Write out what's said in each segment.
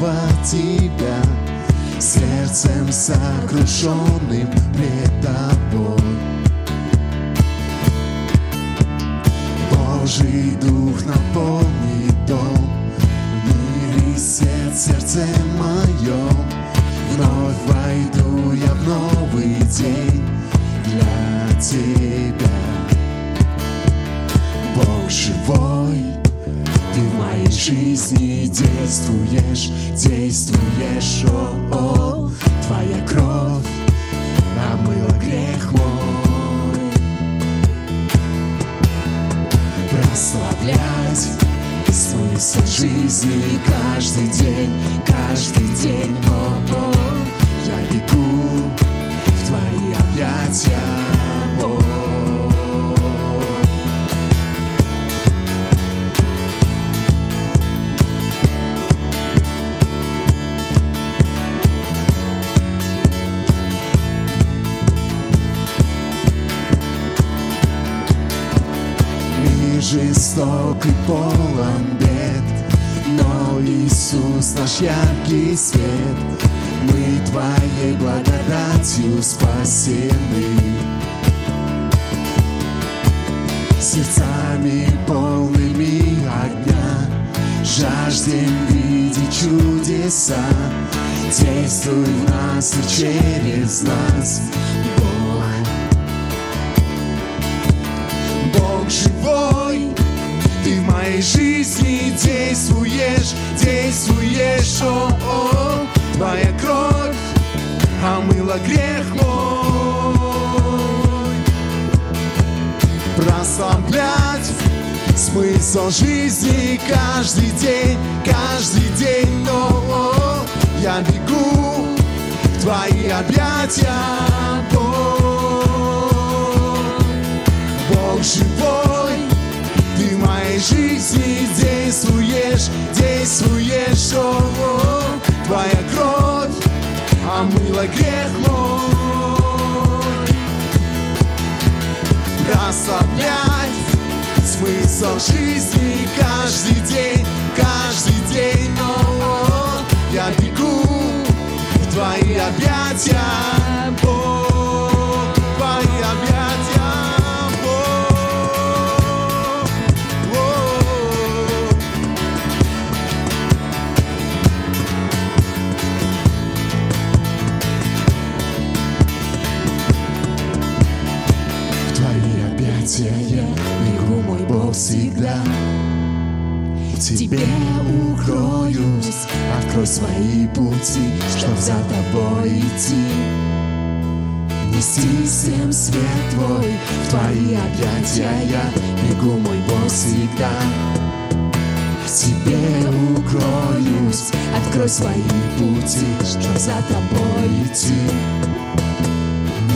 Тебя сердцем сокрушенным пред Тобой. Божий Дух наполнит дом, в мире свет сердце моем. Вновь войду я в новый день для Тебя. Бог живой, жизни действуешь, действуешь, о, о, Твоя кровь омыла грех мой. Прославлять смысл жизни каждый день, каждый день, о, о, Я бегу в Твои объятия, Жесток и полон бед, но Иисус наш яркий свет. Мы Твоей благодатью спасены. Сердцами полными огня Жаждем видеть чудеса Действуй в нас и через нас Бог Бог живой, ты в моей жизни действуешь, действуешь, о, о, твоя кровь омыла грех мой. Прославлять смысл жизни каждый день, каждый день, о, о, я бегу в твои объятия, Бог. Бог живой, жизни действуешь, действуешь, о, о, твоя кровь омыла грех мой. Прославлять смысл жизни каждый день, каждый день, о, о, я бегу в твои объятия, мой Бог, всегда. В тебе укроюсь, открой свои пути, чтоб за тобой идти. Нести всем свет твой, в твои объятия я бегу, мой Бог, всегда. Тебе укроюсь, открой свои пути, чтоб за тобой идти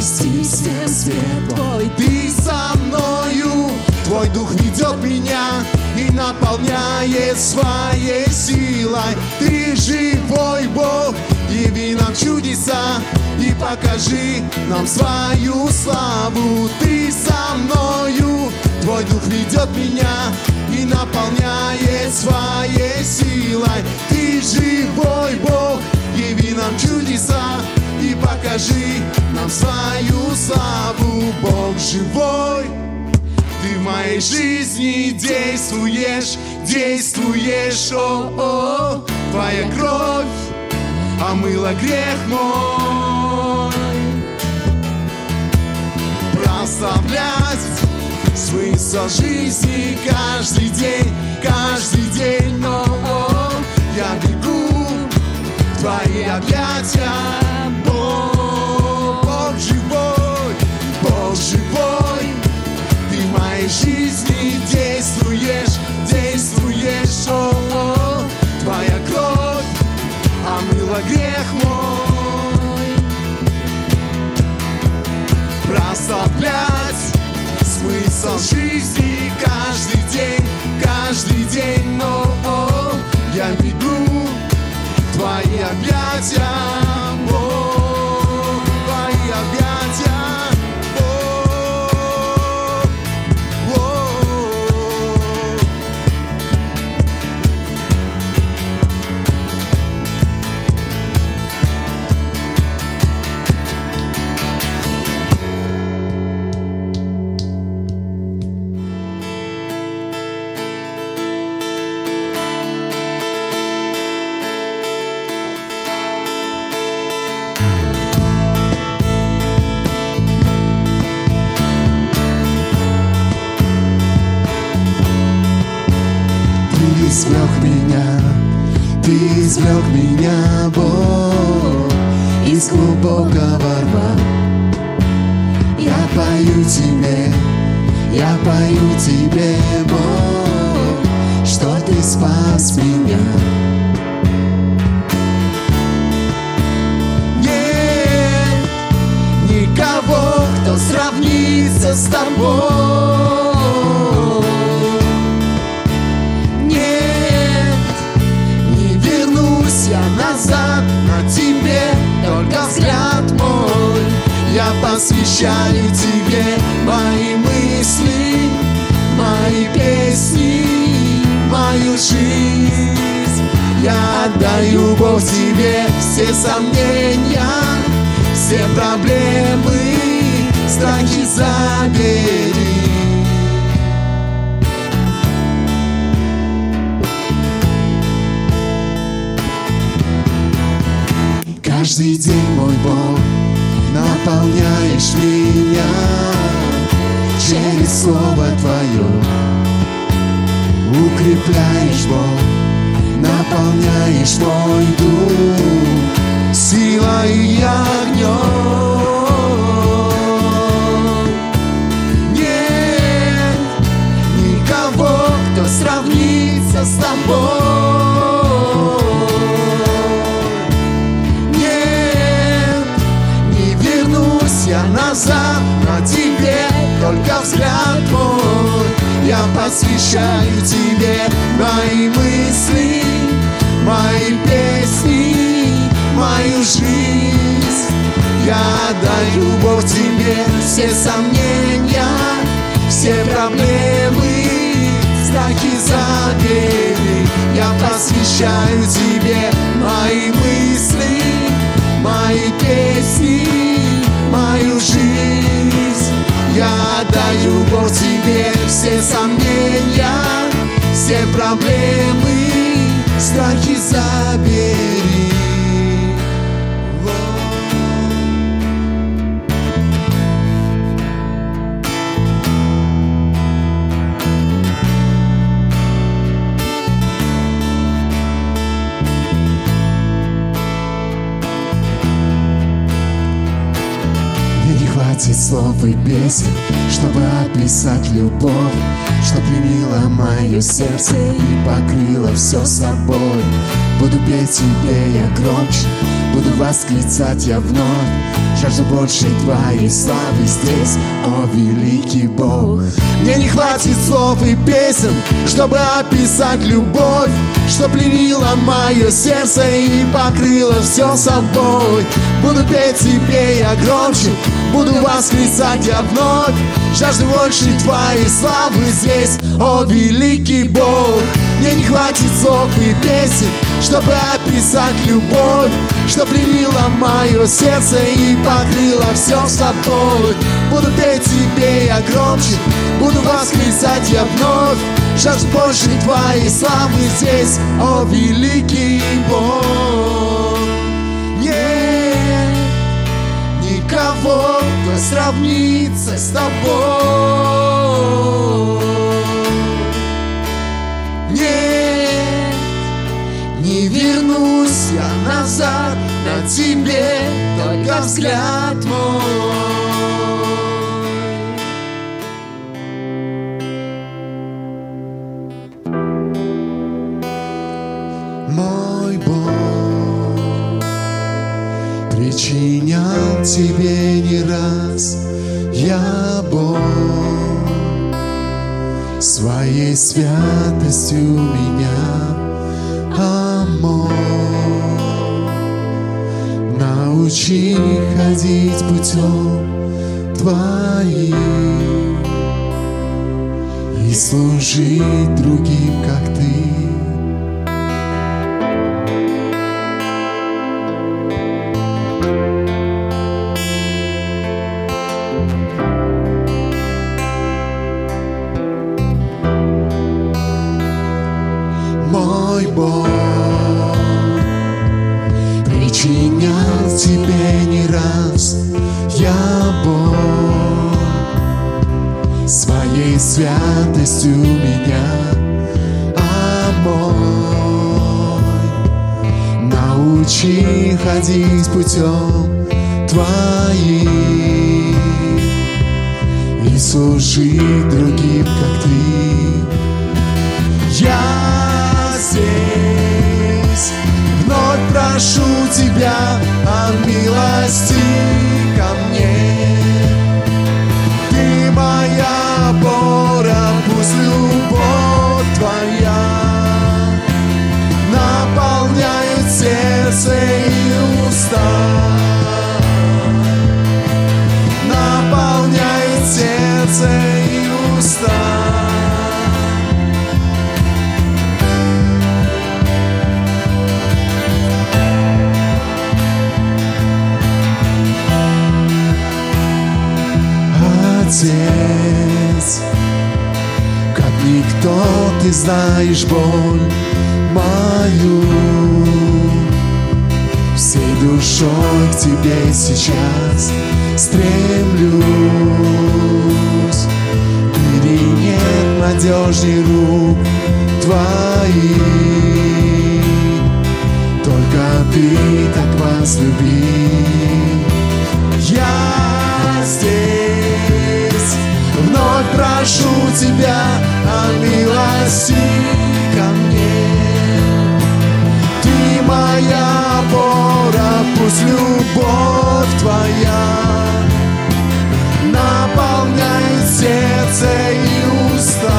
нести всем свет твой. Ты со мною, твой дух ведет меня и наполняет своей силой. Ты живой Бог, яви нам чудеса и покажи нам свою славу. Ты со мною, твой дух ведет меня и наполняет своей силой. Ты живой Бог, яви нам чудеса и покажи нам свою славу, Бог живой. Ты в моей жизни действуешь, действуешь, о, о, твоя кровь омыла грех мой. Прославлять смысл жизни каждый день, каждый день, о, о, я бегу в твои объятия, Прославлять смысл жизни каждый день, каждый день, о, о, я бегу твои объятия, глубокого рва. Я пою тебе, я пою тебе, Бог, что ты спас меня. Нет никого, кто сравнится с тобой. Посвящаю тебе мои мысли Мои песни, мою жизнь. Я отдаю Бог тебе все сомнения Все проблемы, страхи забери. Каждый день, мой Бог, наполняешь меня через Слово Твое. Укрепляешь, Бог, наполняешь мой дух силой Я посвящаю тебе мои мысли Мои песни, мою жизнь. Я отдаю Бог тебе все сомнения Все проблемы, страхи забери Я посвящаю тебе мои мысли Мои песни мою жизнь Я отдаю Бог тебе все сомнения Все проблемы, страхи забери слов и песен, чтобы описать любовь, что пленила мое сердце и покрыла все собой. Буду петь тебе я громче, буду восклицать я вновь, жажду больше твоей славы здесь, о великий Бог. Мне не хватит слов и песен, чтобы описать любовь, что пленила мое сердце и покрыла все собой. Буду петь тебе я громче, Буду восклицать я вновь Жажду больше твоей славы здесь. О, великий Бог Мне не хватит слов и песен Чтобы описать любовь Что привила мое сердце И покрыла все собой Буду петь тебе я громче Буду восклицать я вновь. Жажду больше твоей славы здесь. О, великий Бог никого, кто сравнится с тобой. Нет, не вернусь я назад на тебе, только взгляд мой. Причинял тебе не раз я Бог своей святостью меня омог. Научи ходить путем твоим и служить другим, как ты. Научи ходить путем Твоим И служить другим, как Ты. Я здесь Вновь прошу Тебя о милости ко мне. Ты моя опора, пусть любовь сердце и уста. Наполняет сердце и уста. Отец, как никто ты знаешь боль мою душой к тебе сейчас стремлюсь. Мире нет надежней рук твоих Только ты так вас любил Я здесь Вновь прошу тебя о милости Ты моя опора, пусть любовь твоя Наполняет сердце и уста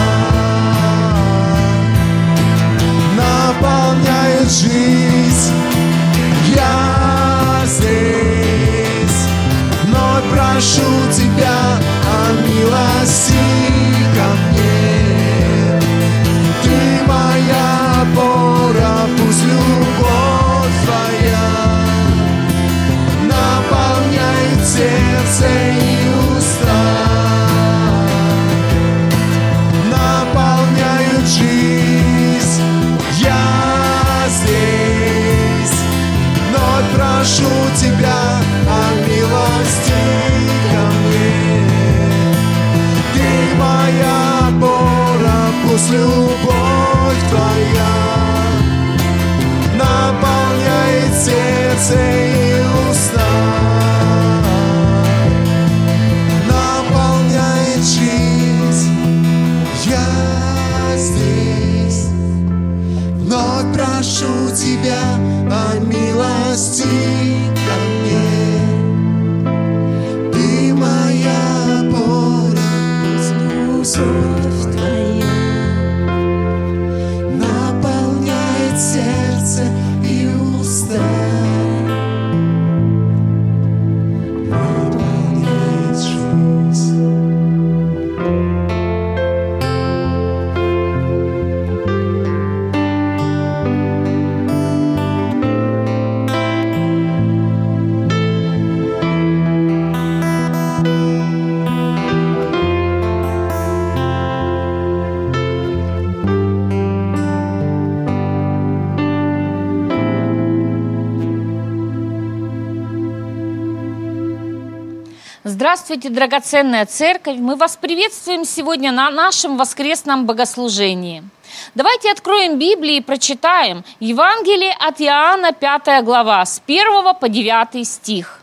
Наполняет жизнь. Я здесь Вновь прошу тебя тебя о милости Здравствуйте, драгоценная церковь! Мы вас приветствуем сегодня на нашем воскресном богослужении. Давайте откроем Библию и прочитаем Евангелие от Иоанна, 5 глава, с 1 по 9 стих.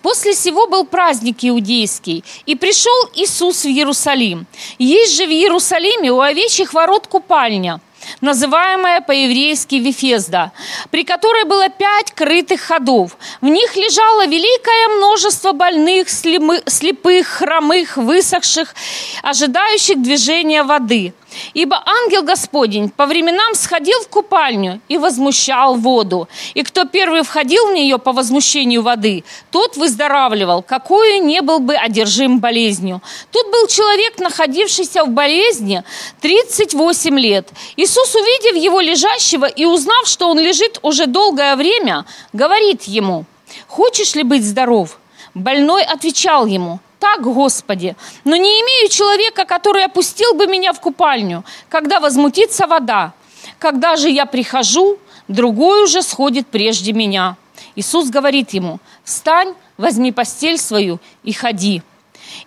После сего был праздник иудейский, и пришел Иисус в Иерусалим. Есть же в Иерусалиме у овечьих ворот купальня – называемая по-еврейски Вифезда, при которой было пять крытых ходов. В них лежало великое множество больных, слепых, хромых, высохших, ожидающих движения воды. Ибо ангел Господень по временам сходил в купальню и возмущал воду. И кто первый входил в нее по возмущению воды, тот выздоравливал, какую не был бы одержим болезнью. Тут был человек, находившийся в болезни 38 лет. Иисус, увидев его лежащего и узнав, что он лежит уже долгое время, говорит ему, «Хочешь ли быть здоров?» Больной отвечал ему, так, Господи, но не имею человека, который опустил бы меня в купальню, когда возмутится вода. Когда же я прихожу, другой уже сходит прежде меня. Иисус говорит ему, встань, возьми постель свою и ходи.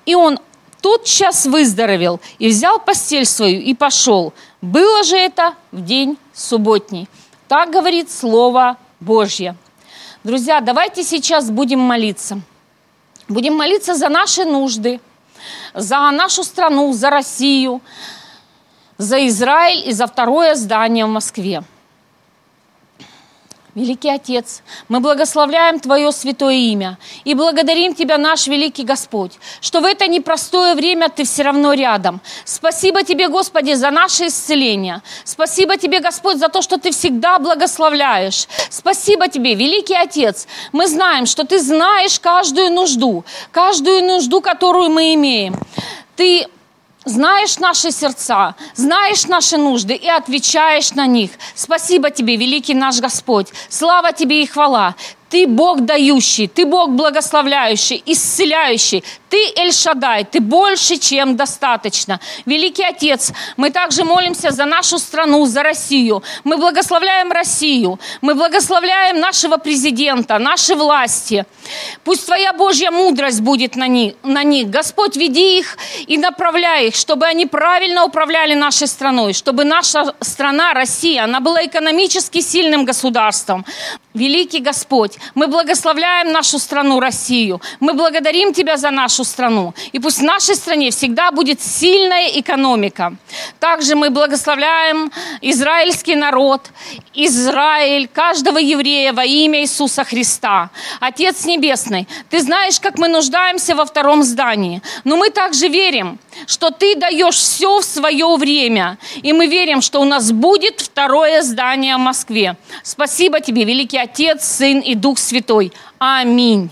И он тотчас выздоровел и взял постель свою и пошел. Было же это в день субботний. Так говорит Слово Божья. Друзья, давайте сейчас будем молиться. Будем молиться за наши нужды, за нашу страну, за Россию, за Израиль и за второе здание в Москве. Великий Отец, мы благословляем Твое святое имя и благодарим Тебя, наш великий Господь, что в это непростое время Ты все равно рядом. Спасибо Тебе, Господи, за наше исцеление. Спасибо Тебе, Господь, за то, что Ты всегда благословляешь. Спасибо Тебе, великий Отец. Мы знаем, что Ты знаешь каждую нужду, каждую нужду, которую мы имеем. Ты знаешь наши сердца, знаешь наши нужды и отвечаешь на них. Спасибо тебе, великий наш Господь. Слава тебе и хвала. Ты Бог дающий, Ты Бог благословляющий, исцеляющий. Ты Эль-Шадай, Ты больше, чем достаточно. Великий Отец, мы также молимся за нашу страну, за Россию. Мы благословляем Россию, мы благословляем нашего президента, наши власти. Пусть Твоя Божья мудрость будет на них. На них. Господь, веди их и направляй их, чтобы они правильно управляли нашей страной, чтобы наша страна, Россия, она была экономически сильным государством. Великий Господь, мы благословляем нашу страну Россию. Мы благодарим Тебя за нашу страну. И пусть в нашей стране всегда будет сильная экономика. Также мы благословляем израильский народ, Израиль, каждого еврея во имя Иисуса Христа. Отец Небесный, Ты знаешь, как мы нуждаемся во втором здании. Но мы также верим, что Ты даешь все в свое время. И мы верим, что у нас будет второе здание в Москве. Спасибо Тебе, Великий Отец, Сын и Дух Святой. Аминь.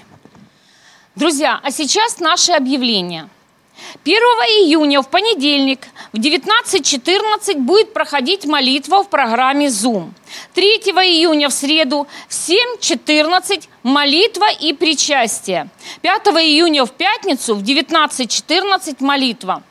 Друзья, а сейчас наше объявление. 1 июня в понедельник в 19.14 будет проходить молитва в программе Zoom. 3 июня в среду в 7.14 молитва и причастие. 5 июня в пятницу в 19.14 молитва.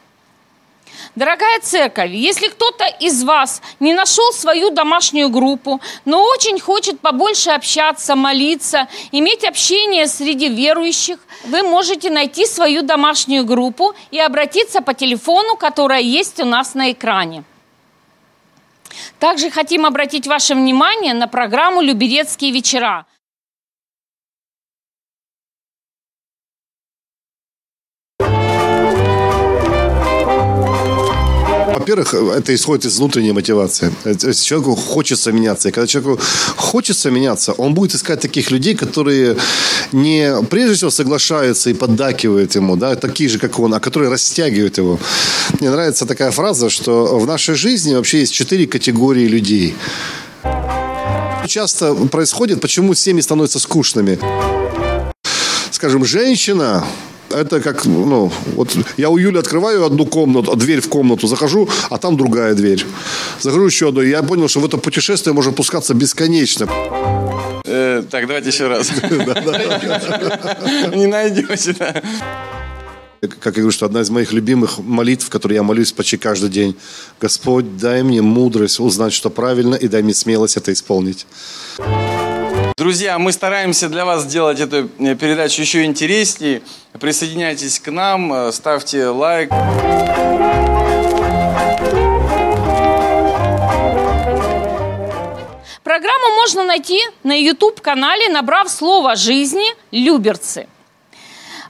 Дорогая церковь, если кто-то из вас не нашел свою домашнюю группу, но очень хочет побольше общаться, молиться, иметь общение среди верующих, вы можете найти свою домашнюю группу и обратиться по телефону, которая есть у нас на экране. Также хотим обратить ваше внимание на программу «Люберецкие вечера». Во-первых, это исходит из внутренней мотивации. Человеку хочется меняться. И когда человеку хочется меняться, он будет искать таких людей, которые не прежде всего соглашаются и поддакивают ему, да, такие же, как он, а которые растягивают его. Мне нравится такая фраза, что в нашей жизни вообще есть четыре категории людей. Часто происходит, почему семьи становятся скучными. Скажем, женщина это как, ну, вот я у Юли открываю одну комнату, дверь в комнату, захожу, а там другая дверь. Захожу еще одну, и я понял, что в это путешествие можно пускаться бесконечно. Э, так, давайте еще раз. Не найдете, да. Как я говорю, что одна из моих любимых молитв, которые я молюсь почти каждый день. Господь, дай мне мудрость узнать, что правильно, и дай мне смелость это исполнить. Друзья, мы стараемся для вас сделать эту э, передачу еще интереснее. Присоединяйтесь к нам, э, ставьте лайк. Программу можно найти на YouTube-канале, набрав слово «Жизни Люберцы».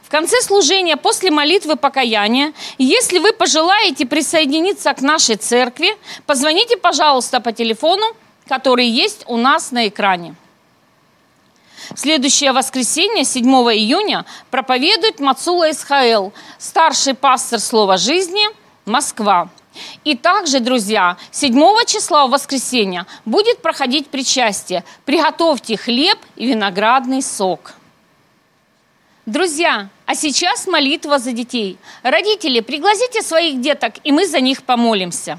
В конце служения, после молитвы покаяния, если вы пожелаете присоединиться к нашей церкви, позвоните, пожалуйста, по телефону, который есть у нас на экране. Следующее воскресенье, 7 июня, проповедует Мацула Исхаэл, старший пастор Слова Жизни, Москва. И также, друзья, 7 числа в воскресенье будет проходить причастие. Приготовьте хлеб и виноградный сок. Друзья, а сейчас молитва за детей. Родители, пригласите своих деток, и мы за них помолимся.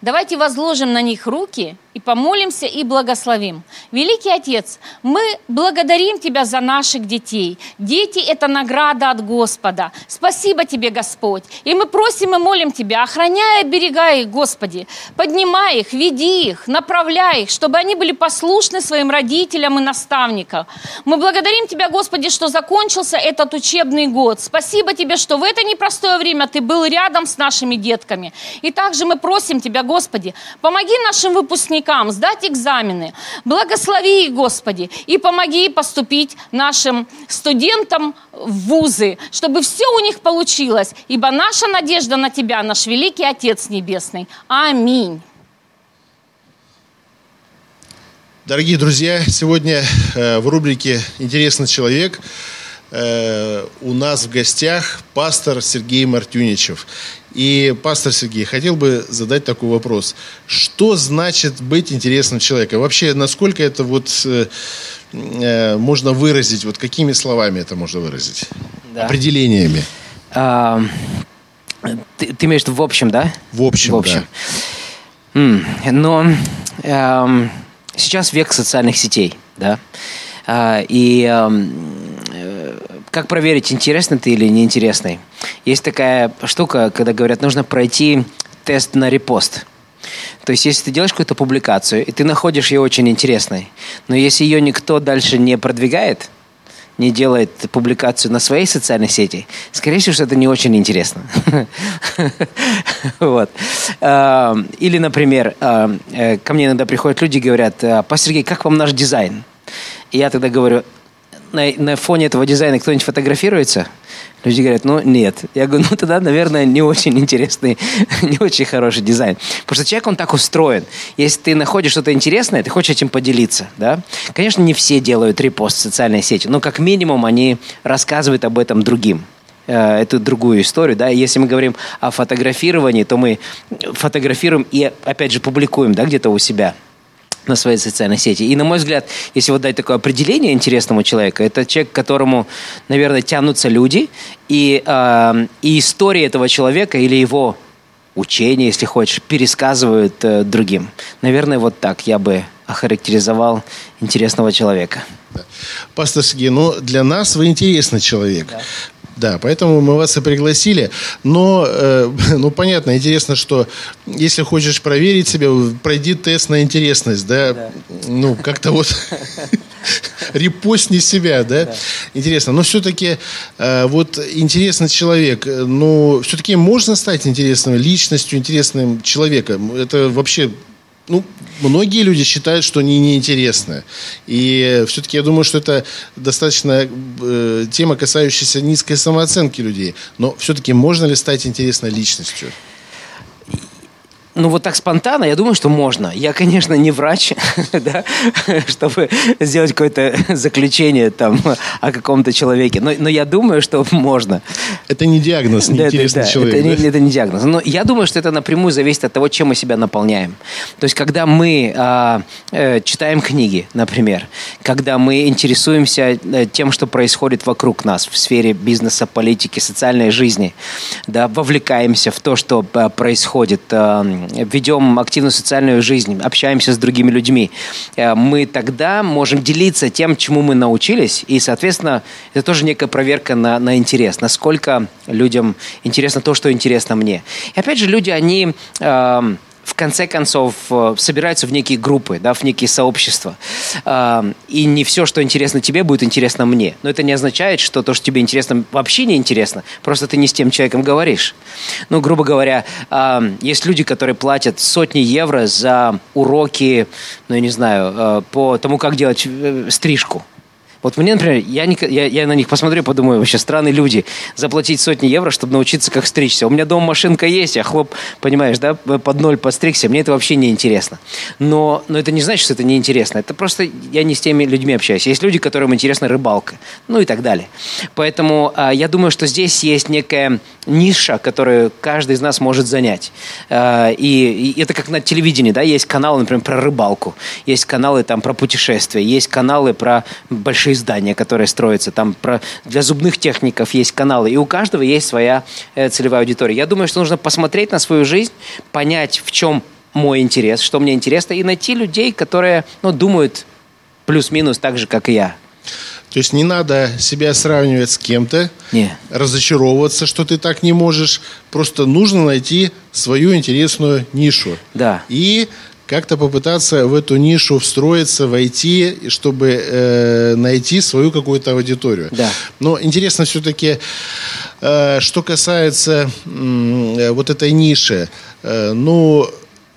Давайте возложим на них руки и помолимся и благословим. Великий Отец, мы благодарим Тебя за наших детей. Дети – это награда от Господа. Спасибо Тебе, Господь. И мы просим и молим Тебя, охраняя, оберегая их, Господи. Поднимай их, веди их, направляй их, чтобы они были послушны своим родителям и наставникам. Мы благодарим Тебя, Господи, что закончился этот учебный год. Спасибо Тебе, что в это непростое время Ты был рядом с нашими детками. И также мы просим Тебя, Господи, помоги нашим выпускникам выпускникам сдать экзамены. Благослови их, Господи, и помоги поступить нашим студентам в вузы, чтобы все у них получилось, ибо наша надежда на Тебя, наш великий Отец Небесный. Аминь. Дорогие друзья, сегодня э, в рубрике «Интересный человек» у нас в гостях пастор Сергей Мартюничев. И, пастор Сергей, хотел бы задать такой вопрос. Что значит быть интересным человеком? Вообще, насколько это вот э, э, можно выразить? Вот какими словами это можно выразить? Да. Определениями. А, ты, ты имеешь в виду в общем, да? В общем, В общем. М, Но эм, сейчас век социальных сетей, да. А, и эм, э, как проверить, интересный ты или неинтересный? Есть такая штука, когда говорят, нужно пройти тест на репост. То есть, если ты делаешь какую-то публикацию, и ты находишь ее очень интересной, но если ее никто дальше не продвигает, не делает публикацию на своей социальной сети, скорее всего, что это не очень интересно. Вот. А, Или, например, а, э, ко мне иногда приходят люди и говорят, «А, пастор Сергей, как вам наш дизайн? И я тогда говорю, на, на фоне этого дизайна кто-нибудь фотографируется? Люди говорят, ну нет. Я говорю, ну тогда, наверное, не очень интересный, не очень хороший дизайн. Потому что человек, он так устроен. Если ты находишь что-то интересное, ты хочешь этим поделиться. Да? Конечно, не все делают репост в социальной сети, но как минимум они рассказывают об этом другим э, эту другую историю, да, если мы говорим о фотографировании, то мы фотографируем и, опять же, публикуем, да, где-то у себя на своей социальной сети. И, на мой взгляд, если вот дать такое определение интересному человеку, это человек, к которому, наверное, тянутся люди, и, э, и история этого человека или его учение, если хочешь, пересказывают э, другим. Наверное, вот так я бы охарактеризовал интересного человека. Пастор Сергей, ну, для нас вы интересный человек. Да. Поэтому мы вас и пригласили. Но, э, ну, понятно, интересно, что если хочешь проверить себя, пройди тест на интересность, да? Ну, как-то вот репостни себя, да? Интересно. Но все-таки э, вот интересный человек, э, ну, все-таки можно стать интересной личностью, интересным человеком. Это вообще ну, многие люди считают, что они неинтересны. И все-таки я думаю, что это достаточно э, тема, касающаяся низкой самооценки людей. Но все-таки можно ли стать интересной личностью? Ну, вот так спонтанно, я думаю, что можно. Я, конечно, не врач, да, чтобы сделать какое-то заключение там о каком-то человеке. Но, но я думаю, что можно. Это не диагноз, Да, да, человек. Это, не, да? это не диагноз. Но я думаю, что это напрямую зависит от того, чем мы себя наполняем. То есть, когда мы а, э, читаем книги, например, когда мы интересуемся э, тем, что происходит вокруг нас в сфере бизнеса, политики, социальной жизни, да, вовлекаемся в то, что а, происходит, а, ведем активную социальную жизнь, общаемся с другими людьми, э, мы тогда можем делиться тем, чему мы научились, и, соответственно, это тоже некая проверка на, на интерес, насколько людям интересно то, что интересно мне. И опять же, люди, они эм, в конце концов э, собираются в некие группы, да, в некие сообщества. Эм, И не все, что интересно тебе, будет интересно мне. Но это не означает, что то, что тебе интересно, вообще не интересно. Просто ты не с тем человеком говоришь. Ну, грубо говоря, эм, есть люди, которые платят сотни евро за уроки, ну, я не знаю, э, по тому, как делать э, стрижку. Вот мне, например, я, не- я, я на них посмотрю подумаю, вообще странные люди, заплатить сотни евро, чтобы научиться, как стричься. У меня дома машинка есть, я хлоп, понимаешь, да, под ноль подстригся, мне это вообще не интересно. Но, но это не значит, что это не интересно. Это просто я не с теми людьми общаюсь. Есть люди, которым интересна рыбалка, ну и так далее. Поэтому а, я думаю, что здесь есть некая ниша, которую каждый из нас может занять. А, и, и это как на телевидении, да, есть каналы, например, про рыбалку, есть каналы там про путешествия, есть каналы про большие здания, которые строятся, там про для зубных техников есть каналы, и у каждого есть своя э, целевая аудитория. Я думаю, что нужно посмотреть на свою жизнь, понять, в чем мой интерес, что мне интересно, и найти людей, которые, ну, думают плюс-минус так же, как и я. То есть не надо себя сравнивать с кем-то, Не. разочаровываться, что ты так не можешь. Просто нужно найти свою интересную нишу. Да. И как-то попытаться в эту нишу встроиться, войти, чтобы э, найти свою какую-то аудиторию. Да. Но интересно все-таки, э, что касается э, вот этой ниши. Э, ну,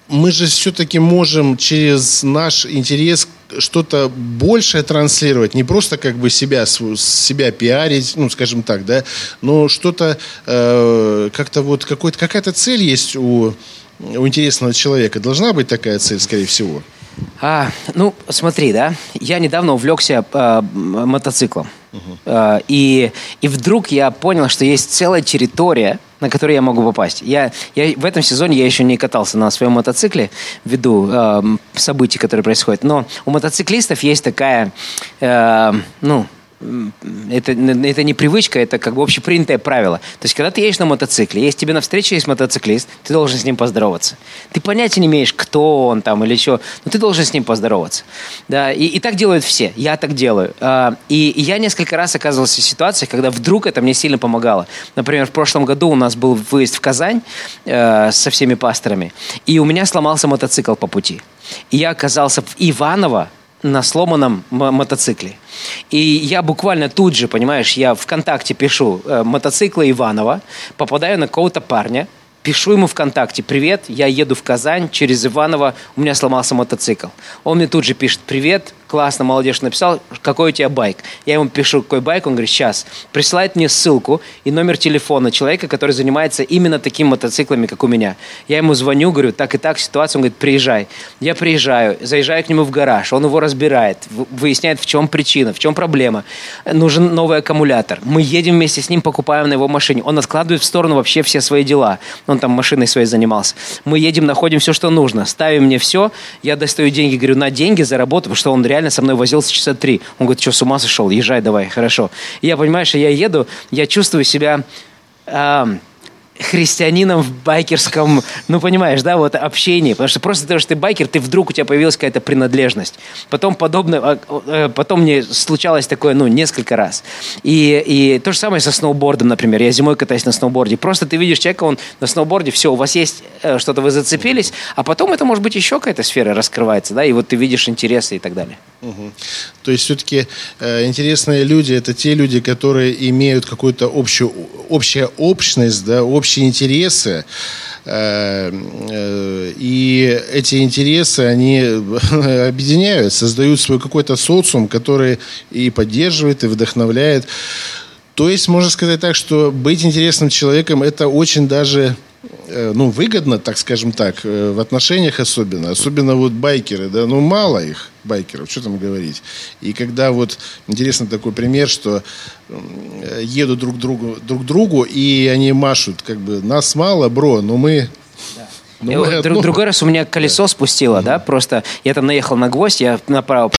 мы же все-таки можем через наш интерес что-то большее транслировать, не просто как бы себя, себя пиарить, ну, скажем так, да, но что-то э, как-то вот какой-то, какая-то цель есть у, у интересного человека. Должна быть такая цель, скорее всего. А, ну, смотри, да, я недавно увлекся э, мотоциклом. Э, и, и вдруг я понял, что есть целая территория, на которую я могу попасть. Я, я в этом сезоне я еще не катался на своем мотоцикле ввиду э, событий, которые происходят. Но у мотоциклистов есть такая, э, ну, это, это не привычка, это как бы общепринятое правило. То есть, когда ты едешь на мотоцикле, если тебе навстречу есть мотоциклист, ты должен с ним поздороваться. Ты понятия не имеешь, кто он там или что, но ты должен с ним поздороваться. Да, и, и так делают все. Я так делаю. А, И, и я несколько раз оказывался в ситуациях, когда вдруг это мне сильно помогало. Например, в прошлом году у нас был выезд в Казань э, со всеми пасторами, и у меня сломался мотоцикл по пути. И я оказался в Иваново, на сломанном мо- мотоцикле. И я буквально тут же, понимаешь, я ВКонтакте пишу э, мотоциклы Иванова, попадаю на какого-то парня, пишу ему ВКонтакте, привет, я еду в Казань через Иваново, у меня сломался мотоцикл. Он мне тут же пишет, привет, классно, молодежь написал, какой у тебя байк? Я ему пишу, какой байк, он говорит, сейчас. Присылает мне ссылку и номер телефона человека, который занимается именно такими мотоциклами, как у меня. Я ему звоню, говорю, так и так ситуация, он говорит, приезжай. Я приезжаю, заезжаю к нему в гараж, он его разбирает, выясняет, в чем причина, в чем проблема. Нужен новый аккумулятор. Мы едем вместе с ним, покупаем на его машине. Он откладывает в сторону вообще все свои дела. Он там машиной своей занимался. Мы едем, находим все, что нужно. Ставим мне все. Я достаю деньги, говорю, на деньги за потому что он реально со мной возился часа три. Он говорит, что, с ума сошел? Езжай давай, хорошо. И я, понимаешь, я еду, я чувствую себя... ам, христианином в байкерском, ну, понимаешь, да, вот общении. Потому что просто потому, что ты байкер, ты вдруг у тебя появилась какая-то принадлежность. Потом подобное, а, э, потом мне случалось такое, ну, несколько раз. И, и то же самое со сноубордом, например. Я зимой катаюсь на сноуборде. Просто ты видишь человека, он на сноуборде, все, у вас есть э, что-то, вы зацепились, а потом это, может быть, еще какая-то сфера раскрывается, да, и вот ты видишь интересы и так далее. То есть все-таки э, интересные люди это те люди, которые имеют какую-то общую, общая общность, да, общие интересы. Э, э, И эти интересы, они объединяют, создают свой какой-то социум, который и поддерживает, и вдохновляет. То есть можно сказать так, что быть интересным человеком это очень даже ну, выгодно, так скажем так, э, в отношениях особенно. Особенно вот байкеры, да, ну, мало их байкеров, что там говорить. И когда вот, интересно такой пример, что э, едут друг другу, друг другу, и они машут, как бы, нас мало, бро, но мы... вот друг- одно». другой раз у меня колесо спустило, да, просто я там наехал на гвоздь, я направо